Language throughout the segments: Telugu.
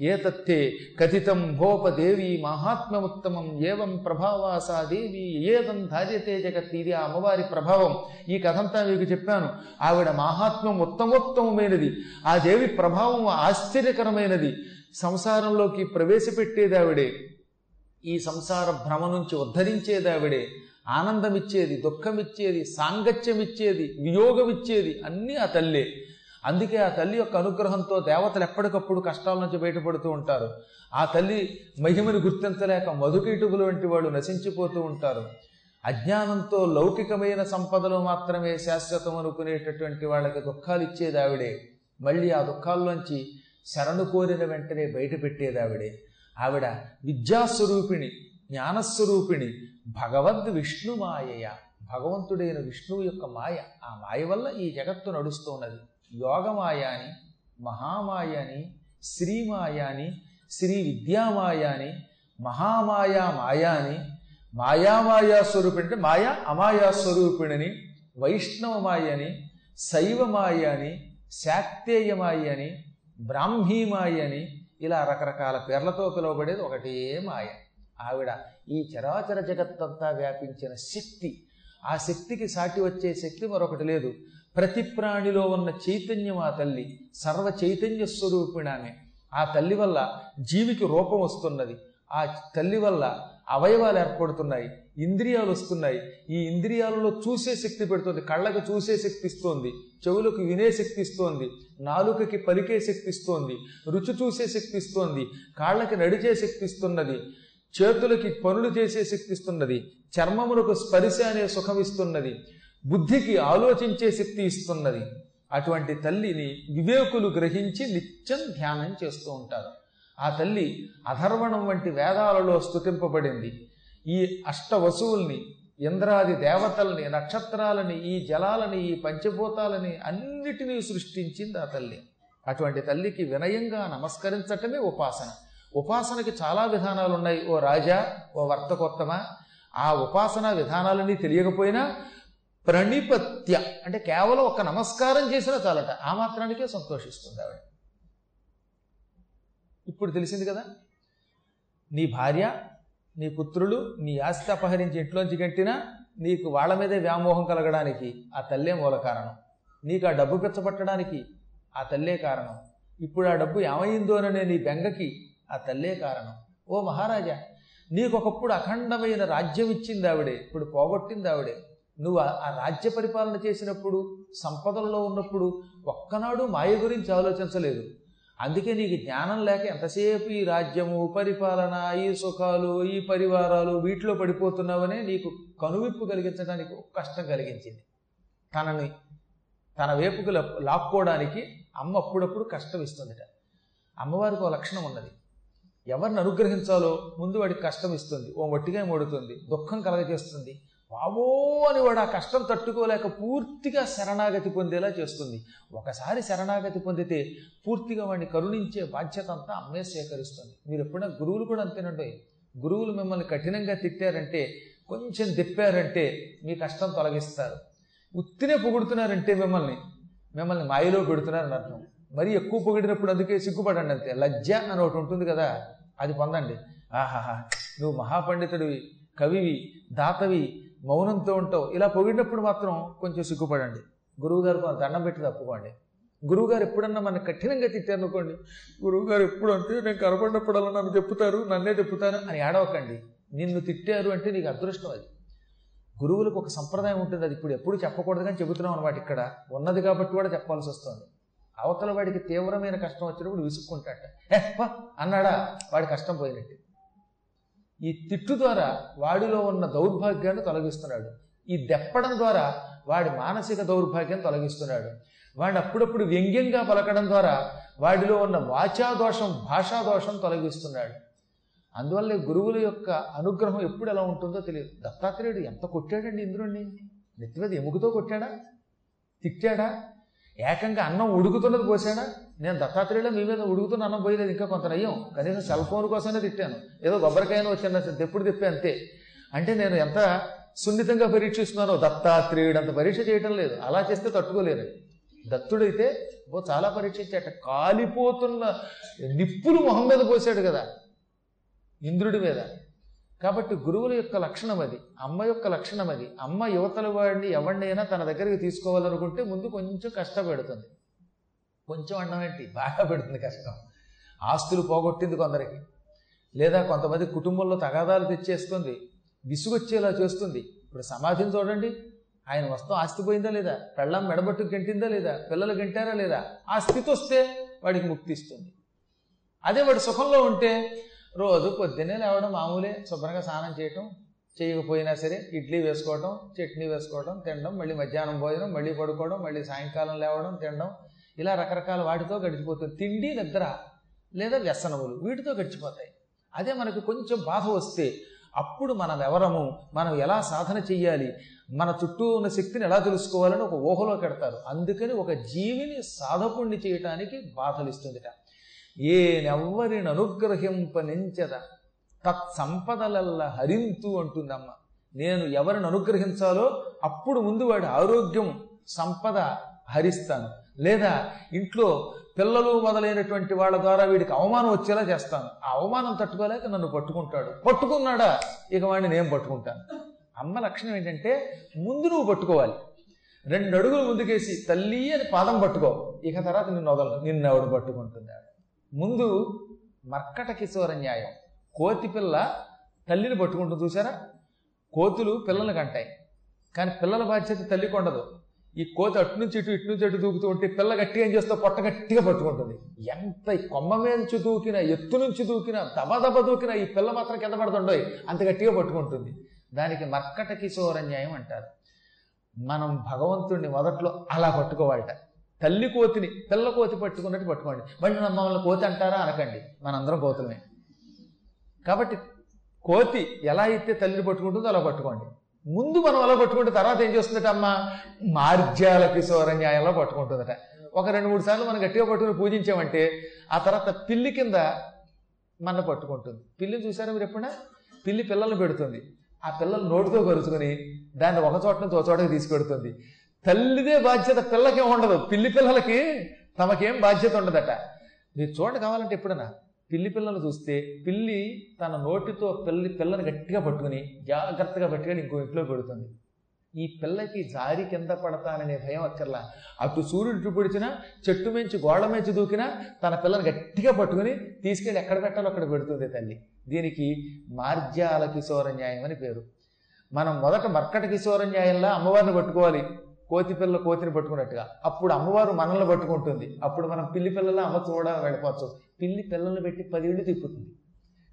ఏతత్తే కథితం భోపదేవి మహాత్మ్యముత్తమం ఏవం ప్రభావాసా దేవి ఏదం ధార్యతే జగత్ ఇది ఆ అమ్మవారి ప్రభావం. ఈ కథంతా మీకు చెప్పాను. ఆవిడ మహాత్మ్యం ఉత్తమోత్తమైనది ఆ దేవి ప్రభావం ఆశ్చర్యకరమైనది. సంసారంలోకి ప్రవేశపెట్టేది ఆవిడే. ఈ సంసార భ్రమ నుంచి ఉద్ధరించేది ఆవిడే. ఆనందమిచ్చేది దుఃఖమిచ్చేది సాంగత్యమిచ్చేది వియోగమిచ్చేది అన్నీ ఆ తల్లే. అందుకే ఆ తల్లి యొక్క అనుగ్రహంతో దేవతలు ఎప్పటికప్పుడు కష్టాల నుంచి బయటపడుతూ ఉంటారు. ఆ తల్లి మహిమను గుర్తించలేక మధుకీటుకులు వంటి వాళ్ళు నశించిపోతూ ఉంటారు. అజ్ఞానంతో లౌకికమైన సంపదలు మాత్రమే శాశ్వతం అనుకునేటటువంటి వాళ్ళకి దుఃఖాలు ఇచ్చేది ఆవిడే. మళ్ళీ ఆ దుఃఖాల్లోంచి శరణు కోరిన వెంటనే బయట ఆవిడే. ఆవిడ విద్యాస్వరూపిణి జ్ఞానస్వరూపిణి భగవద్ విష్ణు మాయయ భగవంతుడైన విష్ణువు యొక్క మాయ. ఆ మాయ వల్ల ఈ జగత్తు నడుస్తున్నది. యోగమాయ అని మహామాయ అని శ్రీమాయ అని శ్రీ విద్యామాయ అని మహామాయా మాయ అని మాయామాయా స్వరూపిణి అంటే మాయా అమాయా స్వరూపిణిని వైష్ణవమాయ అని శైవమాయ అని శాక్తేయమాయ అని బ్రాహ్మీమాయ అని ఇలా రకరకాల పేర్లతో పిలువబడేది ఒకటే మాయ. ఆవిడ ఈ చరాచర జగత్తంతా వ్యాపించిన శక్తి. ఆ శక్తికి సాటి వచ్చే శక్తి మరొకటి లేదు. ప్రతి ప్రాణిలో ఉన్న చైతన్యం ఆ తల్లి సర్వ చైతన్య స్వరూపిణామే ఆ తల్లి వల్ల జీవికి రూపం వస్తున్నది. ఆ తల్లి వల్ల అవయవాలు ఏర్పడుతున్నాయి ఇంద్రియాలు వస్తున్నాయి. ఈ ఇంద్రియాలలో చూసే శక్తి పెడుతుంది కళ్ళకు చూసే శక్తి ఇస్తోంది చెవులకు వినే శక్తి ఇస్తోంది నాలుకకి పలికే శక్తి ఇస్తోంది రుచి చూసే శక్తి ఇస్తోంది కాళ్ళకి నడిచే శక్తి ఇస్తున్నది చేతులకి పనులు చేసే శక్తి ఇస్తున్నది చర్మములకు స్పరిశ అనే సుఖం ఇస్తున్నది. బుద్ధికి ఆలోచించే శక్తి ఇస్తున్నది. అటువంటి తల్లిని వివేకులు గ్రహించి నిత్యం ధ్యానం చేస్తూ ఉంటారు. ఆ తల్లి అధర్వణం వంటి వేదాలలో స్తుతింపబడింది. ఈ అష్ట వసువుల్ని ఇంద్రాది దేవతల్ని నక్షత్రాలని ఈ జలాలని ఈ పంచభూతాలని అన్నిటినీ సృష్టించింది ఆ తల్లి. అటువంటి తల్లికి వినయంగా నమస్కరించటమే ఉపాసన. ఉపాసనకి చాలా విధానాలు ఉన్నాయి ఓ రాజా ఓ వర్తకోత్తమ. ఆ ఉపాసన విధానాలని తెలియకపోయినా ప్రణిపత్య. అంటే కేవలం ఒక నమస్కారం చేసినా చాలట. ఆ మాత్రానికే సంతోషిస్తుంది ఆవిడ. ఇప్పుడు తెలిసింది కదా? నీ భార్య నీ పుత్రులు నీ ఆస్తి అపహరించి ఇంట్లోంచి గట్టినా నీకు వాళ్ళ మీదే వ్యామోహం కలగడానికి ఆ తల్లే మూల కారణం. నీకు ఆ డబ్బు పెచ్చబట్టడానికి ఆ తల్లే కారణం. ఇప్పుడు ఆ డబ్బు ఏమైందోననే నీ బెంగకి ఆ తల్లే కారణం. ఓ మహారాజా నీకొకప్పుడు అఖండమైన రాజ్యం ఇచ్చింది ఆవిడే. ఇప్పుడు పోగొట్టింది ఆవిడే. నువ్వు ఆ రాజ్య పరిపాలన చేసినప్పుడు సంపదల్లో ఉన్నప్పుడు ఒక్కనాడు మాయ గురించి ఆలోచించలేదు. అందుకే నీకు జ్ఞానం లేక ఎంతసేపు ఈ రాజ్యము పరిపాలన ఈ సుఖాలు ఈ పరివారాలు వీటిలో పడిపోతున్నావనే నీకు కనువిప్పు కలిగించడానికి కష్టం కలిగించింది. తనని తన వేపుకు లాక్కోవడానికి అమ్మ అప్పుడప్పుడు కష్టం ఇస్తుందిట. అమ్మవారికి ఒక లక్షణం ఉన్నది. ఎవరిని అనుగ్రహించాలో ముందు వాడికి కష్టం ఇస్తుంది. ఓ మట్టిగా మోడుతుంది. దుఃఖం కలగజేస్తుంది. బాబో అని వాడు ఆ కష్టం తట్టుకోలేక పూర్తిగా శరణాగతి పొందేలా చేస్తుంది. ఒకసారి శరణాగతి పొందితే పూర్తిగా వాడిని కరుణించే బాధ్యత అంతా అమ్మే సేకరిస్తుంది. మీరు ఎప్పుడైనా గురువులు కూడా అంతేనండి. గురువులు మిమ్మల్ని కఠినంగా తిట్టారంటే కొంచెం తిప్పారంటే మీ కష్టం తొలగిస్తారు. ఉత్తినే పొగుడుతున్నారంటే మిమ్మల్ని మిమ్మల్ని మాయలో పెడుతున్నారని అర్థం. మరీ ఎక్కువ పొగిడినప్పుడు అందుకే సిగ్గుపడండి అంతే. లజ్జ అని ఒకటి ఉంటుంది కదా అది పొందండి. ఆహాహా నువ్వు మహాపండితుడివి కవివి దాతవి మౌనంతో ఉంటావు. ఇలా పొగిడినప్పుడు మాత్రం కొంచెం సిగ్గుపడండి. గురువుగారు కొంత దండం పెట్టి తప్పుకోండి. గురువుగారు ఎప్పుడన్నా మన కఠినంగా తిట్టారనుకోండి గురువుగారు ఎప్పుడు అంటే నేను కనపడినప్పుడల్లా నన్ను చెప్పుతారు నన్నే చెప్పుతారు అని ఏడవకండి. నిన్ను తిట్టారు అంటే నీకు అదృష్టం అది. గురువులకు ఒక సంప్రదాయం ఉంటుంది. అది ఇప్పుడు ఎప్పుడు చెప్పకూడదు కానీ చెబుతున్నాం అనమాట ఇక్కడ. ఉన్నది కాబట్టి కూడా చెప్పాల్సి వస్తుంది. అవతల వాడికి తీవ్రమైన కష్టం వచ్చినప్పుడు విసుక్కుంటాట. ఏ అన్నాడా? వాడి కష్టం పోయినట్టు. ఈ తిట్టు ద్వారా వాడిలో ఉన్న దౌర్భాగ్యాన్ని తొలగిస్తున్నాడు. ఈ దెప్పడం ద్వారా వాడి మానసిక దౌర్భాగ్యం తొలగిస్తున్నాడు. వాడిని అప్పుడప్పుడు వ్యంగ్యంగా పలకడం ద్వారా వాడిలో ఉన్న వాచాదోషం భాషాదోషం తొలగిస్తున్నాడు. అందువల్ల గురువుల యొక్క అనుగ్రహం ఎప్పుడు ఎలా ఉంటుందో తెలియదు. దత్తాత్రేయుడు ఎంత కొట్టాడండి ఇంద్రుణ్ణి? నెత్తిమీద ఎముకతో కొట్టాడా? తిట్టాడా? ఏకంగా అన్నం ఉడుకుతున్నది పోసాడా? నేను దత్తాత్రేయులో మీ మీద ఉడుకుతున్న అన్నం పోయలేదు ఇంకా కొంత నయ్యం. కనీసం సెల్ ఫోన్ కోసమే తిట్టాను. ఏదో కొబ్బరికాయన వచ్చాను తెప్పుడు తిప్పే అంతే. అంటే నేను ఎంత సున్నితంగా పరీక్షిస్తున్నానో దత్తాత్రేయుడు అంత పరీక్ష చేయటం లేదు. అలా చేస్తే తట్టుకోలేరు దత్తుడైతే ఓ చాలా పరీక్షించాట కాలిపోతున్న నిప్పులు మొహం మీద పోసాడు కదా. ఇంద్రుడి మీద. కాబట్టి గురువుల యొక్క లక్షణం అది అమ్మ యొక్క లక్షణం అది. అమ్మ యువతల వాడిని ఎవరినైనా తన దగ్గరికి తీసుకోవాలనుకుంటే ముందు కొంచెం కష్టపెడుతుంది. కొంచెం అన్నం ఏంటి? బాగా పెడుతుంది కష్టం. ఆస్తులు పోగొట్టింది కొందరికి. లేదా కొంతమంది కుటుంబంలో తగాదాలు తెచ్చేస్తుంది విసుగొచ్చేలా చేస్తుంది. ఇప్పుడు సమాధిని చూడండి. ఆయన వస్తాం ఆస్తి పోయిందా లేదా? పెళ్ళం మెడబట్టు గెంటిందా లేదా? పిల్లలు గెంటారా లేదా? ఆ స్థితి వస్తే వాడికి ముక్తి ఇస్తుంది. అదే వాడు సుఖంలో ఉంటే రోజు పొద్దున్నే లేవడం మామూలే. శుభ్రంగా స్నానం చేయటం చేయకపోయినా సరే ఇడ్లీ వేసుకోవడం చట్నీ వేసుకోవడం తినడం మళ్ళీ మధ్యాహ్నం భోజనం మళ్ళీ పడుకోవడం మళ్ళీ సాయంకాలం లేవడం తినడం. ఇలా రకరకాల వాటితో గడిచిపోతుంది. తిండి నిద్ర లేదా వ్యసనములు వీటితో గడిచిపోతాయి. అదే మనకు కొంచెం బాధ వస్తే అప్పుడు మన వివరము మనం ఎలా సాధన చెయ్యాలి మన చుట్టూ ఉన్న శక్తిని ఎలా తెలుసుకోవాలని ఒక ఊహలో పెడతారు అందుకని ఒక జీవిని సాధకుణ్ణి చేయటానికి బాధలు ఇస్తుందిట ఏనెవ్వరిని అనుగ్రహింపనించద తత్సంపదలల్ల హరింతు అంటుందమ్మ. నేను ఎవరిని అనుగ్రహించాలో అప్పుడు ముందు వాడి ఆరోగ్యం సంపద హరిస్తాను. లేదా ఇంట్లో పిల్లలు మొదలైనటువంటి వాళ్ళ ద్వారా వీడికి అవమానం వచ్చేలా చేస్తాను. ఆ అవమానం తట్టుకోలేక నన్ను పట్టుకుంటాడు. పట్టుకున్నాడా? ఇక వాడిని నేను పట్టుకుంటాను. అమ్మ లక్షణం ఏంటంటే ముందు నువ్వు పట్టుకోవాలి. రెండు అడుగులు ముందుకేసి తల్లి అని పాదం పట్టుకో. ఇక తర్వాత నిన్ను వదలను. నిన్నెవడు పట్టుకుంటున్నాడు? ముందు మర్కట కిశోర న్యాయం. కోతి పిల్ల తల్లిని పట్టుకుంటుంది చూసారా కోతులు పిల్లలు కంటాయి. కానీ పిల్లల బాధ్యత తల్లికి ఉండదు ఈ కోతి అటు నుంచి ఇటు ఇటు నుంచి అటు దూకుతూ ఉంటే పిల్ల గట్టిగా ఏం చేస్తా పొట్ట గట్టిగా పట్టుకుంటుంది. ఎంత కొమ్మ మీద నుంచి దూకినా ఎత్తు నుంచి దూకినా దబ దబ దూకినా ఈ పిల్ల మాత్రం కింద పడుతుండోయ్ అంత గట్టిగా పట్టుకుంటుంది. దానికి మర్కట కిశోర న్యాయం అంటారు. మనం భగవంతుడిని మొదట్లో అలా పట్టుకోవాలట. తల్లి కోతిని పిల్ల కోతి పట్టుకున్నట్టు పట్టుకోండి. మళ్ళీ మమ్మల్ని కోతి అంటారా అనకండి. మనందరం కోతులమే. కాబట్టి కోతి ఎలా అయితే తల్లిని పట్టుకుంటుందో అలా పట్టుకోండి. ముందు మనం అలా పట్టుకుంటే తర్వాత ఏం చేస్తుందట అమ్మ? మార్జ్యాల కిశోర న్యాయంలో పట్టుకుంటుందట. ఒక రెండు మూడు సార్లు మనం గట్టిగా పట్టుకుని పూజించామంటే ఆ తర్వాత పిల్లి కింద మన పట్టుకుంటుంది. పిల్లిని చూసారా మీరు ఎప్పుడైనా? పిల్లి పిల్లల్ని పెడుతుంది. ఆ పిల్లలు నోటితో కరుచుకొని దాన్ని ఒక చోట నుంచి ఒక చోటకి తీసుకెడుతుంది. తల్లిదే బాధ్యత పిల్లకేం ఉండదు. పిల్లి పిల్లలకి తమకేం బాధ్యత ఉండదట. మీరు చూడండి కావాలంటే ఎప్పుడైనా పిల్లి పిల్లలు చూస్తే పిల్లి తన నోటితో పిల్లి పిల్లని గట్టిగా పట్టుకుని జాగ్రత్తగా పట్టుకొని ఇంకో ఇంట్లో పెడుతుంది. ఈ పిల్లకి జారి కింద పడతాననే భయం అక్కర్లా. అటు సూర్యుడు పొడిచినా చెట్టు మించి గోడ మించి దూకినా తన పిల్లని గట్టిగా పట్టుకుని తీసుకెళ్ళి ఎక్కడ పెట్టాలో అక్కడ పెడుతుంది తల్లి. దీనికి మార్జాల కిశోర న్యాయం అని పేరు. మనం మొదట మర్కట కిశోర న్యాయంలో అమ్మవారిని పట్టుకోవాలి. కోతి పిల్ల కోతిని పట్టుకున్నట్టుగా. అప్పుడు అమ్మవారు మనల్ని పట్టుకుంటుంది. అప్పుడు మనం పిల్లి పిల్లల అమ్మ చూడ వెళ్ళిపోవచ్చు. పిల్లి పిల్లల్ని పెట్టి పదివేళ్ళు తిప్పుతుంది.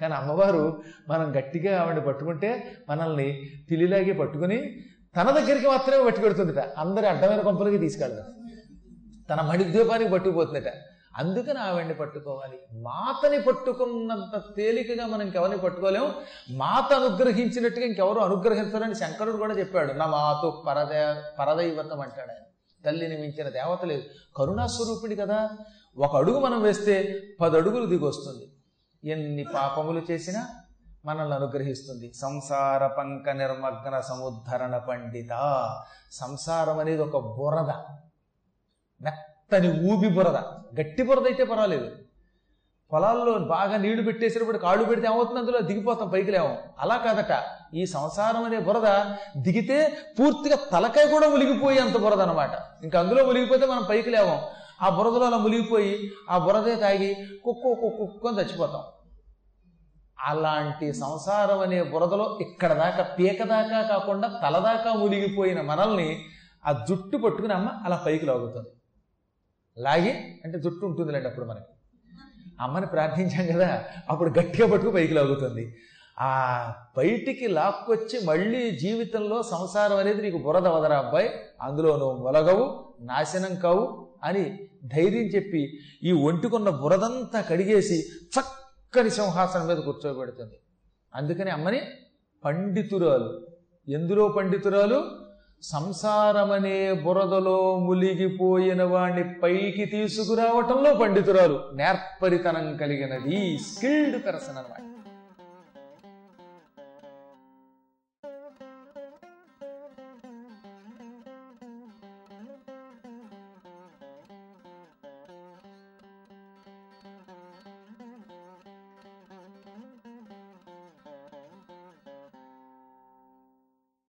కానీ అమ్మవారు మనం గట్టిగా ఆవిడని పట్టుకుంటే మనల్ని పిల్లిలాగే పట్టుకుని తన దగ్గరికి మాత్రమే పట్టుకెడుతుందిట. అందరి అడ్డమైన కొంపలకి తీసుకెళ్ళదు తన మణిద్వీపానికి పట్టుకుపోతుందట. అందుకని ఆవిడ్ని పట్టుకోవాలి. మాతని పట్టుకున్నంత తేలికగా మనం ఇంకెవరిని పట్టుకోలేము. మాత అనుగ్రహించినట్టుగా ఇంకెవరు అనుగ్రహించాలని శంకరుడు కూడా చెప్పాడు. నా మాతో పరదే పరదైవతం అంటాడు ఆయన. తల్లిని మించిన దేవత లేదు. కరుణాస్వరూపిణి కదా. ఒక అడుగు మనం వేస్తే పది అడుగులు దిగొస్తుంది ఎన్ని పాపములు చేసినా మనల్ని అనుగ్రహిస్తుంది. సంసార పంక నిర్మగ్న సముద్ధరణ పండిత. సంసారం అనేది ఒక బురద. తని ఊబి బురద. గట్టి బురద అయితే పర్వాలేదు. పొలాల్లో బాగా నీళ్ళు పెట్టేసినప్పుడు కాళ్ళు పెడితే ఏమవుతుంది అందులో? దిగిపోతాం పైకి లేవం. అలా కాదట. ఈ సంసారం అనే బురద దిగితే పూర్తిగా తలకాయ కూడా ములిగిపోయి అంత బురద అనమాట ఇంకా అందులో ములిగిపోతే మనం పైకి లేవం. ఆ బురదలో అలా ములిగిపోయి ఆ బురదే తాగి కుక్కు కుక్కు కుక్కొని చచ్చిపోతాం. అలాంటి సంసారం అనే బురదలో ఇక్కడ దాకా పీక దాకా కాకుండా తలదాకా మునిగిపోయిన మనల్ని ఆ జుట్టు పట్టుకుని అమ్మ అలా పైకి లాగుతుంది. లాగి అంటే జుట్టు ఉంటుందిలేండి అప్పుడు మనకి. అమ్మని ప్రార్థించాం కదా అప్పుడు గట్టిగా పట్టుకు పైకి లాగుతుంది. ఆ బయటికి లాక్కొచ్చి మళ్ళీ జీవితంలో సంసారం అనేది నీకు బురద వదరా అబ్బాయి అందులో నువ్వు మొలగవు నాశనం కావు అని ధైర్యం చెప్పి ఈ ఒంటికున్న బురదంతా కడిగేసి చక్కని సింహాసనం మీద కూర్చోబెడుతుంది. అందుకని అమ్మని పండితురాలు. ఎందులో పండితురాలు? సంసారమనే బురదలో ములిగిపోయిన వాణ్ణి పైకి తీసుకురావటంలో పండితురాలు నేర్పరితనం కలిగినది స్కిల్డ్ పర్సన్ అనమాట